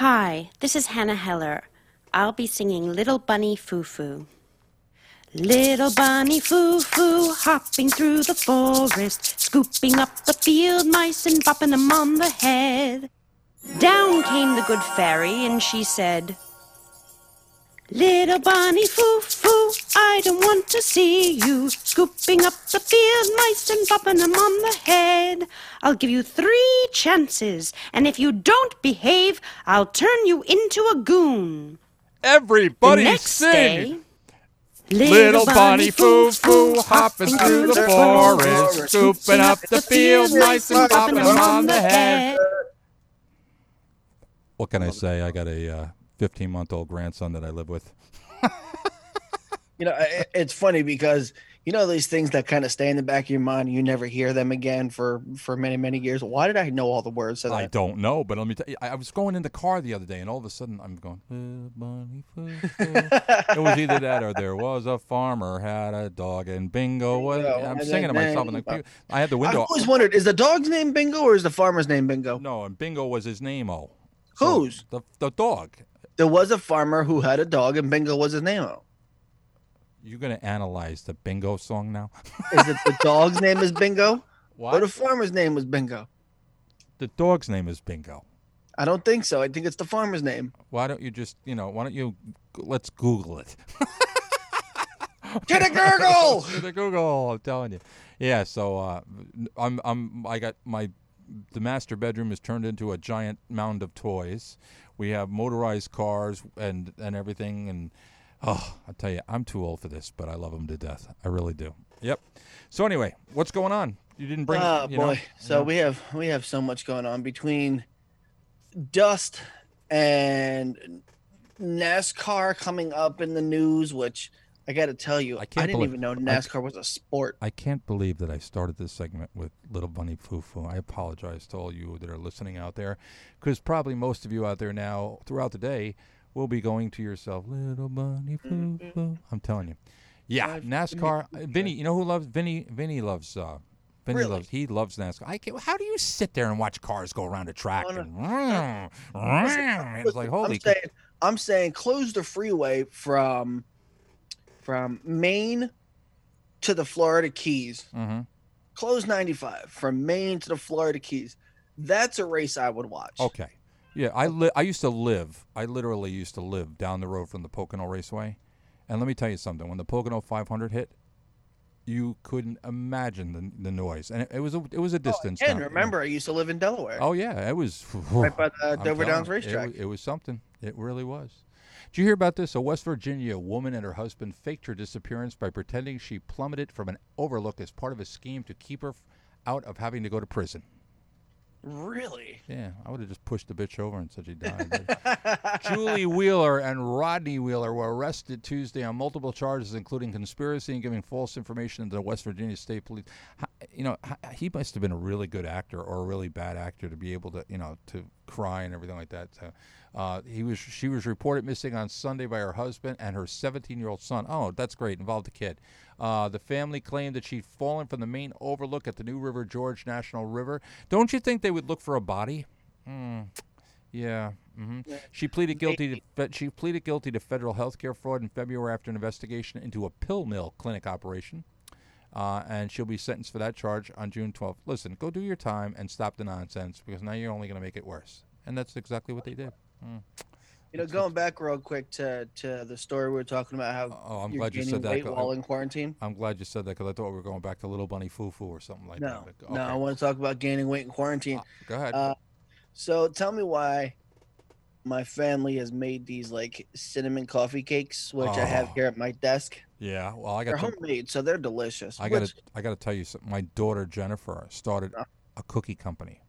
Hi, this is Hannah Heller. I'll be singing Little Bunny Foo Foo. Little bunny foo foo, hopping through the forest, scooping up the field mice and bopping them on the head. Down came the good fairy, and she said, Little bunny foo foo, I don't want to see you scooping up the field mice and bopping them on the head. I'll give you three chances, and if you don't behave, I'll turn you into a goon. Everybody the next sing. day, Little bunny foo foo hopping through the forest, scooping up the field mice and popping them on the head. What can I say? I got a uh, 15 month old grandson that I live with. You know, i- it's funny because you know these things that kind of stay in the back of your mind. You never hear them again for for many many years. Why did I know all the words I don't know, but let me tell you, I I was going in the car the other day, and all of a sudden I'm going, bunny foo foo." it was either that or there was a farmer had a dog, and bingo was. Bingo, I'm and singing to myself, and the, I had the window. I've window. always wondered: is the dog's name Bingo or is the farmer's name Bingo? No, and bingo was his name. Oh, Whose? the the dog? There was a farmer who had a dog, and Bingo was his name. You're gonna analyze the bingo song now? Is it the dog's name is Bingo, What? or the farmer's name was Bingo? The dog's name is Bingo. I don't think so. I think it's the farmer's name. Why don't you just, you know, why don't you, let's Google it. Get a Google. To the Google, I'm telling you. Yeah, so uh, I'm, I'm, I got my, the master bedroom is turned into a giant mound of toys. We have motorized cars and and everything, and oh, I tell you, I'm too old for this, but I love them to death. I really do. Yep. So anyway, what's going on? You didn't bring. Oh boy! know, so you know? we have we have so much going on between dust and NASCAR coming up in the news, which I got to tell you, I I, didn't believe- even know I- NASCAR was a sport. I can't believe that I started this segment with Little Bunny Foo Foo. I apologize to all you that are listening out there, because probably most of you out there now throughout the day will be going to yourself, Little Bunny Foo Foo. I'm telling you. Yeah, I've- NASCAR. uh, Vinny, you know who loves Vinny? Vinny loves. Uh, Vinny Really? loves. He loves NASCAR. I can't, how do you sit there and watch cars go around a track? Oh, no. and, it's like holy. I'm saying, I'm saying, close the freeway from from Maine to the Florida Keys. hmm Close 95 from Maine to the Florida Keys. That's a race I would watch. Okay. Yeah, I li- I used to live. I literally used to live down the road from the Pocono Raceway, and let me tell you something. When the Pocono 500 hit, you couldn't imagine the, the noise, and it, it was a it was a oh, distance. And now. remember, I used to live in Delaware. Oh yeah, it was right by the Dover Downs you, it racetrack. It, was something. It really was. Did you hear about this? A West Virginia woman and her husband faked her disappearance by pretending she plummeted from an overlook as part of a scheme to keep her out of having to go to prison. Really? Yeah, I would have just pushed the bitch over and said she died. Julie Wheeler and Rodney Wheeler were arrested Tuesday on multiple charges, including conspiracy and giving false information to the West Virginia State Police. You know, he must have been a really good actor or a really bad actor to be able to, you know, to cry and everything like that. So, uh, he was, she was reported missing on Sunday by her husband and her 17-year-old son. Oh, that's great. Involved a kid. Uh, the family claimed that she'd fallen from the main overlook at the New River Gorge National River. Don't you think they would look for a body? Hmm. Yeah. hmm She pleaded guilty to she pleaded guilty to federal health care fraud in February after an investigation into a pill mill clinic operation. Uh, and she'll be sentenced for that charge on June 12th. Listen, go do your time and stop the nonsense because now you're only going to make it worse. And that's exactly what they did. Mm. You know, going back real quick to, to the story we were talking about how Oh, I'm glad you said that. while in quarantine. I'm glad you said that because I thought we were going back to Little Bunny Foo Foo or something like No, that. but- no, I want to talk about gaining weight in quarantine. Uh, go ahead. Uh, So tell me why my family has made these like cinnamon coffee cakes, which I have Oh. here at my desk. yeah, well, I They're got to, homemade, so they're delicious. I got to I got to tell you something. My daughter Jennifer started Uh. a cookie company.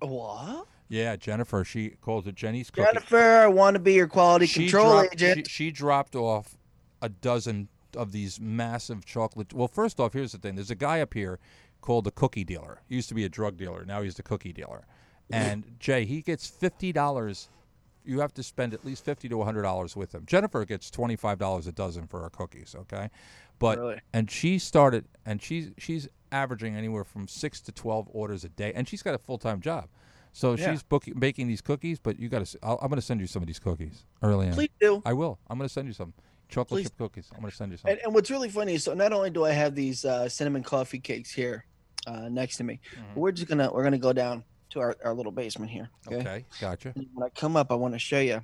what? Yeah, Jennifer. She calls it Jenny's Cookie. Jennifer, I want to be your quality she control dropped, agent. She, she dropped off a dozen of these massive chocolate. Well, first off, here's the thing. There's a guy up here called the cookie dealer. He used to be a drug dealer. Now he's the cookie dealer. And Jay, he gets fifty dollars. You have to spend at least fifty to hundred dollars with them. Jennifer gets twenty five dollars a dozen for her cookies. Okay, but Really? and she started and she's she's averaging anywhere from six to twelve orders a day, and she's got a full time job. So Yeah. she's booking, baking these cookies, but you got to. I'm going to send you some of these cookies early on. Please do. I will. I'm going to send you some chocolate Please. chip cookies. I'm going to send you some. And, and what's really funny is so not only do I have these uh, cinnamon coffee cakes here uh, next to me, Mhm. but we're just gonna we're gonna go down to our, our little basement here. Okay. okay, gotcha. And when I come up, I want to show you,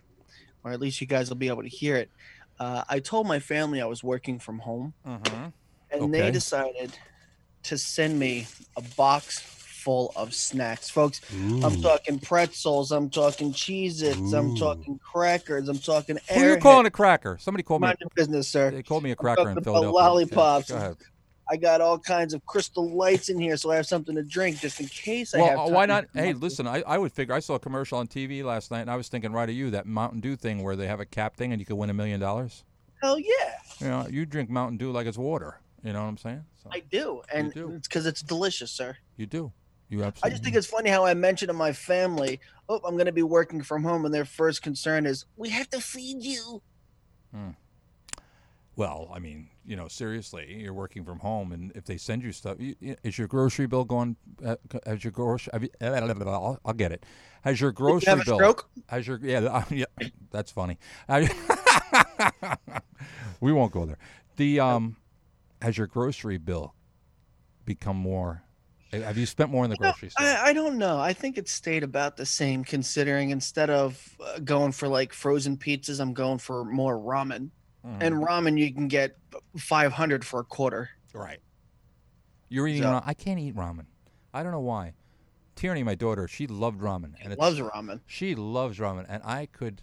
or at least you guys will be able to hear it. Uh, I told my family I was working from home, Mm-hmm. and Okay. they decided to send me a box full of snacks, folks. I'm talking pretzels. I'm talking Cheez-Its. I'm talking crackers. I'm talking Who are you calling a cracker? Somebody called me. Mind your business, sir. They called me a cracker in Philadelphia. lollipops. I got all kinds of crystal lights in here, so I have something to drink just in case I have. Well, uh, why not? Hey, listen, I, I would figure. I saw a commercial on TV last night, and I was thinking right of you that Mountain Dew thing where they have a cap thing and you could win a million dollars. Hell yeah, You know, you drink Mountain Dew like it's water. You know what I'm saying? So I do, and do. it's because it's delicious, sir. you do. You absolutely. I just think it's funny how I mentioned to my family, "Oh, I'm going to be working from home," and their first concern is, "We have to feed you." Well, I mean, you know, seriously, you're working from home, and if they send you stuff, you, you- is your grocery bill going? Uh, has your grocery? Have you, I'll, I'll get it. Has your grocery you bill? stroke? Has your yeah, uh, yeah that's funny. We won't go there. The um, has your grocery bill become more? Have you spent more in the No, grocery store? I, I don't know. I think it stayed about the same, considering instead of uh, going for like frozen pizzas, I'm going for more ramen. Mhm. And ramen you can get 500 for a quarter. Right. You're eating. So- ra- I can't eat ramen. I don't know why. Tierney, my daughter, she loved ramen, and Loves ramen. she loves ramen, and I could,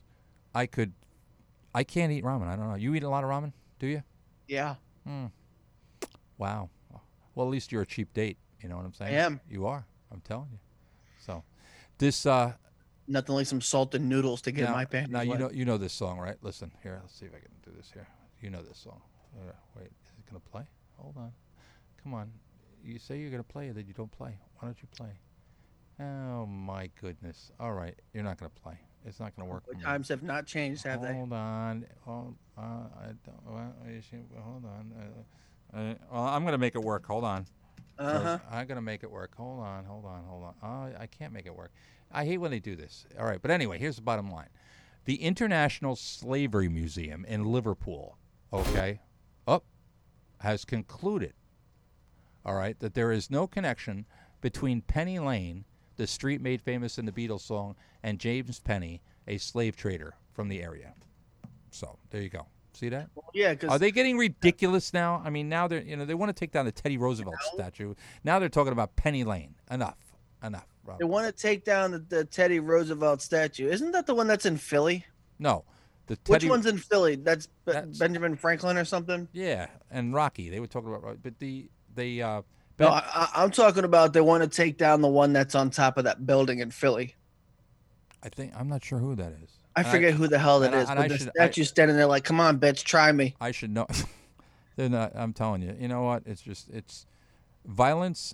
I could, I can't eat ramen. I don't know. You eat a lot of ramen, do you? Yeah. Wow. Well, at least you're a cheap date. You know what I'm saying? I am. You are. I'm telling you. So, this. uh Nothing like some salted noodles to get now, my panties now you wet. know you know this song, right? Listen here. Let's see if I can do this here. You know this song. Uh, wait, is it gonna play? Hold on. Come on. You say you're gonna play, then you don't play. Why don't you play? Oh my goodness. All right, you're not gonna play. It's not gonna work. The times have not changed, have they? Hold on. Hold, uh, I don't, well, hold on. Uh, uh, well, I'm gonna make it work. Hold on. Uh huh. I'm gonna make it work. Hold on, hold on, hold on. Oh, I can't make it work. I hate when they do this. All right, but anyway, here's the bottom line: the International Slavery Museum in Liverpool, okay, up, has concluded, all right, that there is no connection between Penny Lane, the street made famous in the Beatles song, and James Penny, a slave trader from the area. So there you go. See that? Yeah, because Are they getting ridiculous now? I mean, now they're you know they want to take down the Teddy Roosevelt statue. Now they're talking about Penny Lane. Enough, enough. Rob. they want to take down the, the Teddy Roosevelt statue. Isn't that the one that's in Philly? No, the Which one's in Philly? That's, Be- That's- Benjamin Franklin or something? Yeah, and Rocky. They were talking about, but the the. Uh, No, Ben- I, I- I'm talking about they want to take down the one that's on top of that building in Philly. I think I'm not sure who that is. I forget who the hell that and I- but I the should- I- statue's standing there like, "Come on, bitch, try me." I should know. They're not. I'm telling you. You know what? It's just it's violence.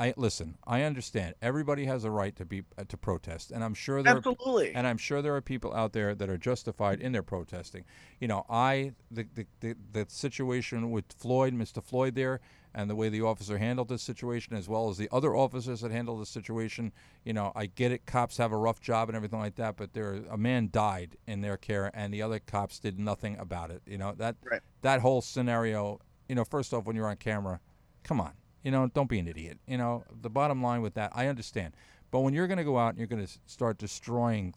I listen. I understand. Everybody has a right to be uh, to protest, and I'm sure there. Are, Absolutely. and I'm sure there are people out there that are justified in their protesting. You know, I the the, the, the situation with Floyd, Mr. Floyd there, and the way the officer handled this situation, as well as the other officers that handled the situation. You know, I get it. Cops have a rough job and everything like that, but there a man died in their care, and the other cops did nothing about it. You know that Right. that whole scenario. You know, first off, when you're on camera, come on. You know, don't be an idiot. You know, the bottom line with that, I understand. But when you're going to go out and you're going to start destroying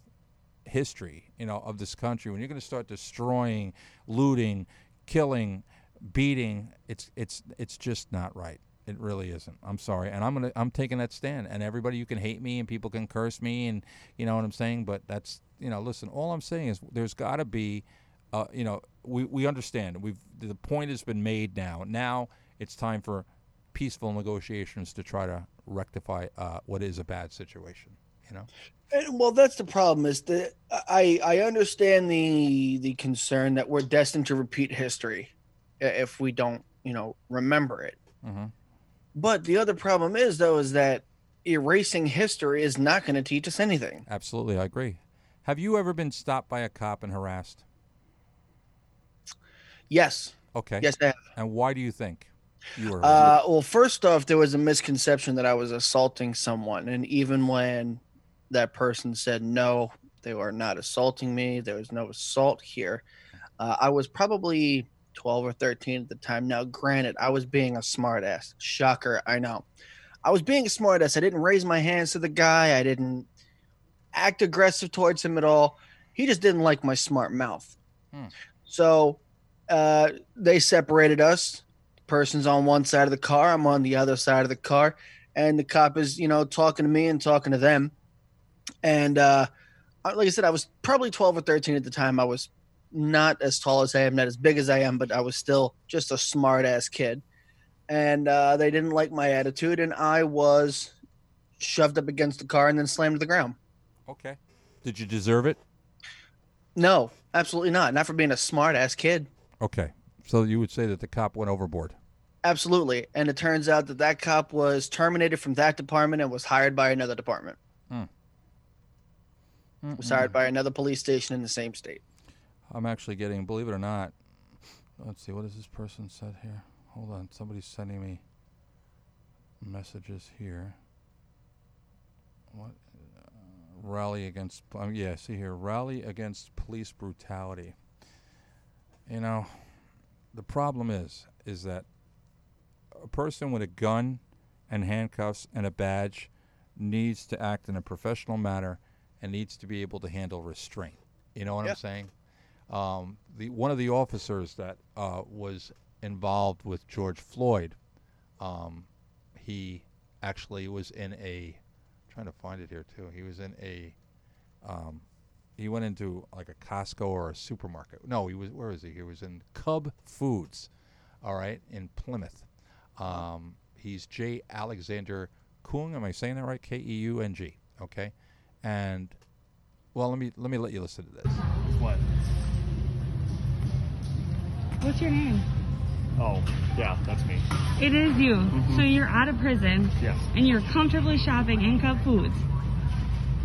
history, you know, of this country, when you're going to start destroying, looting, killing, beating, it's it's it's just not right. It really isn't. I'm sorry, and I'm gonna I'm taking that stand. And everybody, you can hate me and people can curse me, and you know what I'm saying. But that's you know, listen. All I'm saying is there's got to be, uh, you know, we we understand. We've the point has been made now. Now it's time for peaceful negotiations to try to rectify uh, what is a bad situation. You know. And, well, that's the problem. Is that I I understand the the concern that we're destined to repeat history if we don't, you know, remember it. hmm But the other problem is though is that erasing history is not going to teach us anything. Absolutely, I agree. Have you ever been stopped by a cop and harassed? Yes, Okay. yes, I have. And why do you think you were? Uh, well, first off, there was a misconception that I was assaulting someone, and even when that person said no, they were not assaulting me. There was no assault here. Uh, I was probably 12 or 13 at the time. Now, granted, I was being a smartass. Shocker, I know. I was being a smartass. I didn't raise my hands to the guy. I didn't act aggressive towards him at all. He just didn't like my smart mouth. Hmm. So uh, they separated us. Person's on one side of the car. I'm on the other side of the car, and the cop is, you know, talking to me and talking to them. And uh, like I said, I was probably 12 or 13 at the time. I was not as tall as I am, not as big as I am, but I was still just a smart ass kid. And uh, they didn't like my attitude, and I was shoved up against the car and then slammed to the ground. Okay. Did you deserve it? No, absolutely not. Not for being a smart ass kid. Okay. So you would say that the cop went overboard. Absolutely. And it turns out that that cop was terminated from that department and was hired by another department. Was hired by another police station in the same state. I'm actually getting, believe it or not, let's see, what has this person said here? Hold on, somebody's sending me messages here. What? Uh, rally against, um, yeah, see here, rally against police brutality. You know, the problem is, is that a person with a gun and handcuffs and a badge needs to act in a professional manner and needs to be able to handle restraint. You know what Yeah. I'm saying? um, the one of the officers that uh, was involved with George Floyd, um, he actually was in a trying to find it here too. He was in a um, he went into like a Costco or a supermarket. No, he was where was he? He was in Cub Foods, all right, in Plymouth. Um, he's J. Alexander Kueng. Am I saying that right? K E U N G. Okay, and well, let me let me let you listen to this. What? What's your name? Oh, yeah, that's me. It is you. So you're out of prison Yes. and you're comfortably shopping in Cub Foods.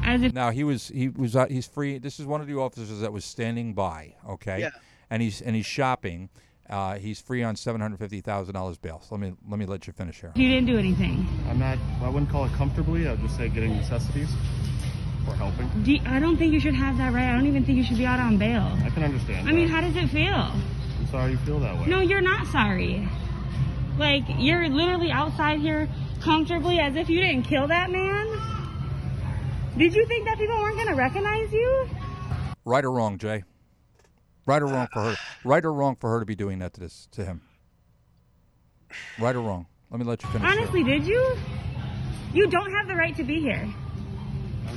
As if Now he was he was uh, he's free. This is one of the officers that was standing by. Okay. Yeah. And he's and he's shopping. Uh, he's free on seven hundred fifty thousand dollars bail. So let me let me let you finish here. you didn't do anything. I'm not, I wouldn't call it comfortably. I'd just say getting necessities or helping. Do you- I don't think you should have that right. I don't even think you should be out on bail. I can understand. I mean, how does it feel? I'm sorry you feel that way. No, you're not sorry. Like, you're literally outside here comfortably as if you didn't kill that man. Did you think that people weren't going to recognize you? Right or wrong, Jay? Right or wrong for her? Right or wrong for her to be doing that to this to him? Right or wrong? Let me let you finish. here. Honestly, did you? You don't have the right to be here.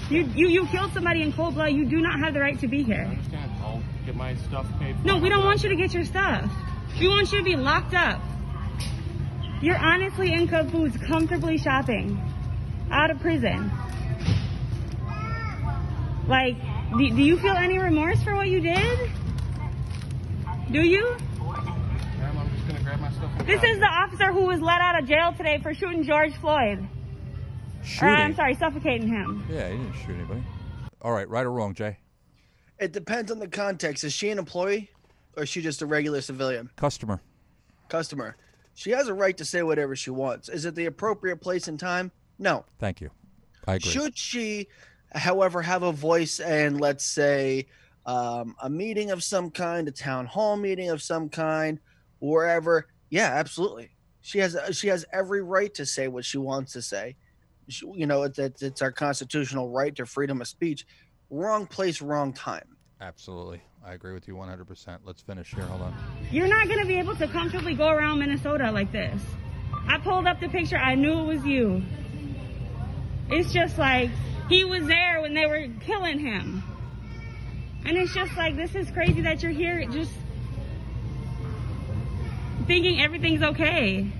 You, you you killed somebody in cold blood. You do not have the right to be I here. understand. I'll get my stuff paid for. No, we don't want you to get your stuff. We want you to be locked up. You're honestly in Cub Foods, comfortably shopping, out of prison. Like, do, do you feel any remorse for what you did? Do you? Ma'am, I'm just gonna grab my stuff. and This go. is the officer who was let out of jail today for shooting George Floyd. Or, I'm sorry, suffocating him. Yeah, he didn't shoot anybody. All right, right or wrong, Jay? It depends on the context. Is she an employee or is she just a regular civilian Customer. customer? She has a right to say whatever she wants. Is it the appropriate place and time? No. Thank you. I agree. Should she, however, have a voice and let's say um, a meeting of some kind, a town hall meeting of some kind, wherever? Yeah, absolutely. She has she has every right to say what she wants to say. She, you know, it's, it's it's our constitutional right to freedom of speech. Wrong place, wrong time. Absolutely. I agree with you 100%. Let's finish here. Hold on. You're not gonna be able to comfortably go around Minnesota like this. I pulled up the picture, I knew it was you. It's just like he was there when they were killing him. And it's just like this is crazy that you're here just thinking everything's okay.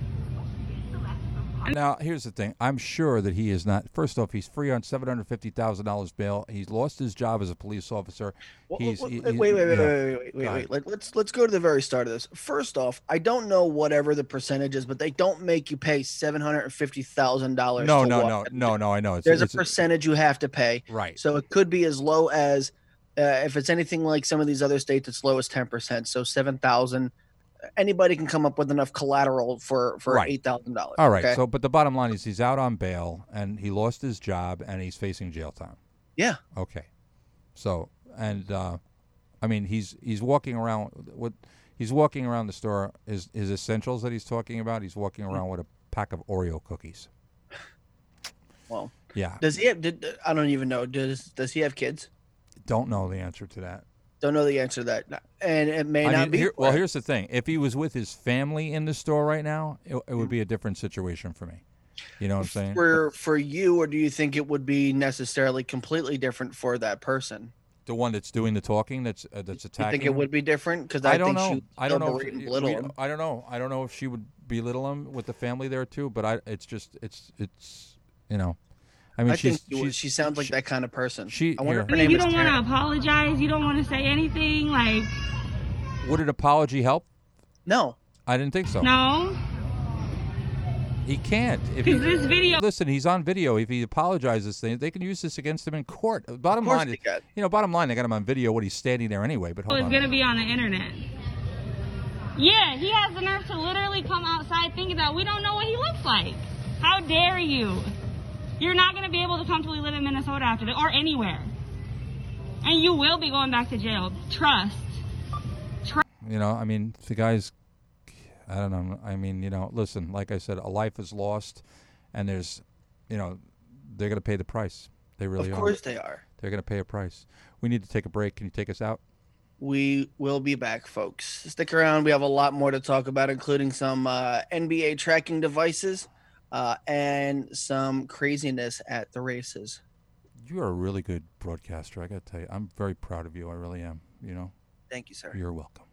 Now, here's the thing. I'm sure that he is not. First off, he's free on seven hundred fifty thousand dollars bail. He's lost his job as a police officer. Well, He's well, he- wait, he- wait, wait, wait, yeah. wait, wait, wait, wait, ahead. wait. Let, let's let's go to the very start of this. First off, I don't know whatever the percentage is, but they don't make you pay seven hundred and fifty thousand dollars. No, no, no, no, no. I know. It's, There's a it's percentage you have to pay. right. So it could be as low as, uh, if it's anything like some of these other states, it's low as ten percent. So seven thousand. Anybody can come up with enough collateral for for Right. eight thousand dollars. All right. So, but the bottom line is he's out on bail and he lost his job and he's facing jail time. Yeah. Okay. So and uh, I mean he's he's walking around with he's walking around the store his his essentials that he's talking about. He's walking around with a pack of Oreo cookies. Well, Yeah. does he have? Did, I don't even know. Does Does he have kids? Don't know the answer to that. Don't know the answer to that, and it may I not mean, be. here- well, here's the thing: if he was with his family in the store right now, it, it would be a different situation for me. You know what I'm saying? for for you, or do you think it would be necessarily completely different for that person? the one that's doing the talking, that's uh, that's attacking. think it would be different? Because I, I, don't think know. I don't know. If, we- belittle him. I don't know. I don't know if she would belittle him with the family there too. But I, it's just, it's, it's, you know, I mean, I she's, think she, she's she sounds like she- that kind of person. she- I wonder here. if her I mean, name you don't want to apologize. You don't want to say anything. Like, would an apology help? No, I didn't think so. no. He can't. If he, Because this video listen, he's on video. If he apologizes, they they can use this against him in court. Bottom Of line, is, you know, bottom line, they got him on video. What he's standing there anyway. But hold is on. going to be on the internet. Yeah, he has the nerve to literally come outside thinking that we don't know what he looks like. How dare you? You're not going to be able to comfortably live in Minnesota after this, or anywhere. And you will be going back to jail. Trust. Trust. You know, I mean, the guy's. I don't know. I mean, you know, listen. Like I said, a life is lost, and there's, you know, they're going to pay the price. They really are. of are. course they are. They're going to pay a price. We need to take a break. Can you take us out? We will be back, folks. Stick around. We have a lot more to talk about, including some uh, NBA tracking devices uh, and some craziness at the races. You are a really good broadcaster. I got to tell you, I'm very proud of you. I really am. You know, Thank you, sir. you're welcome.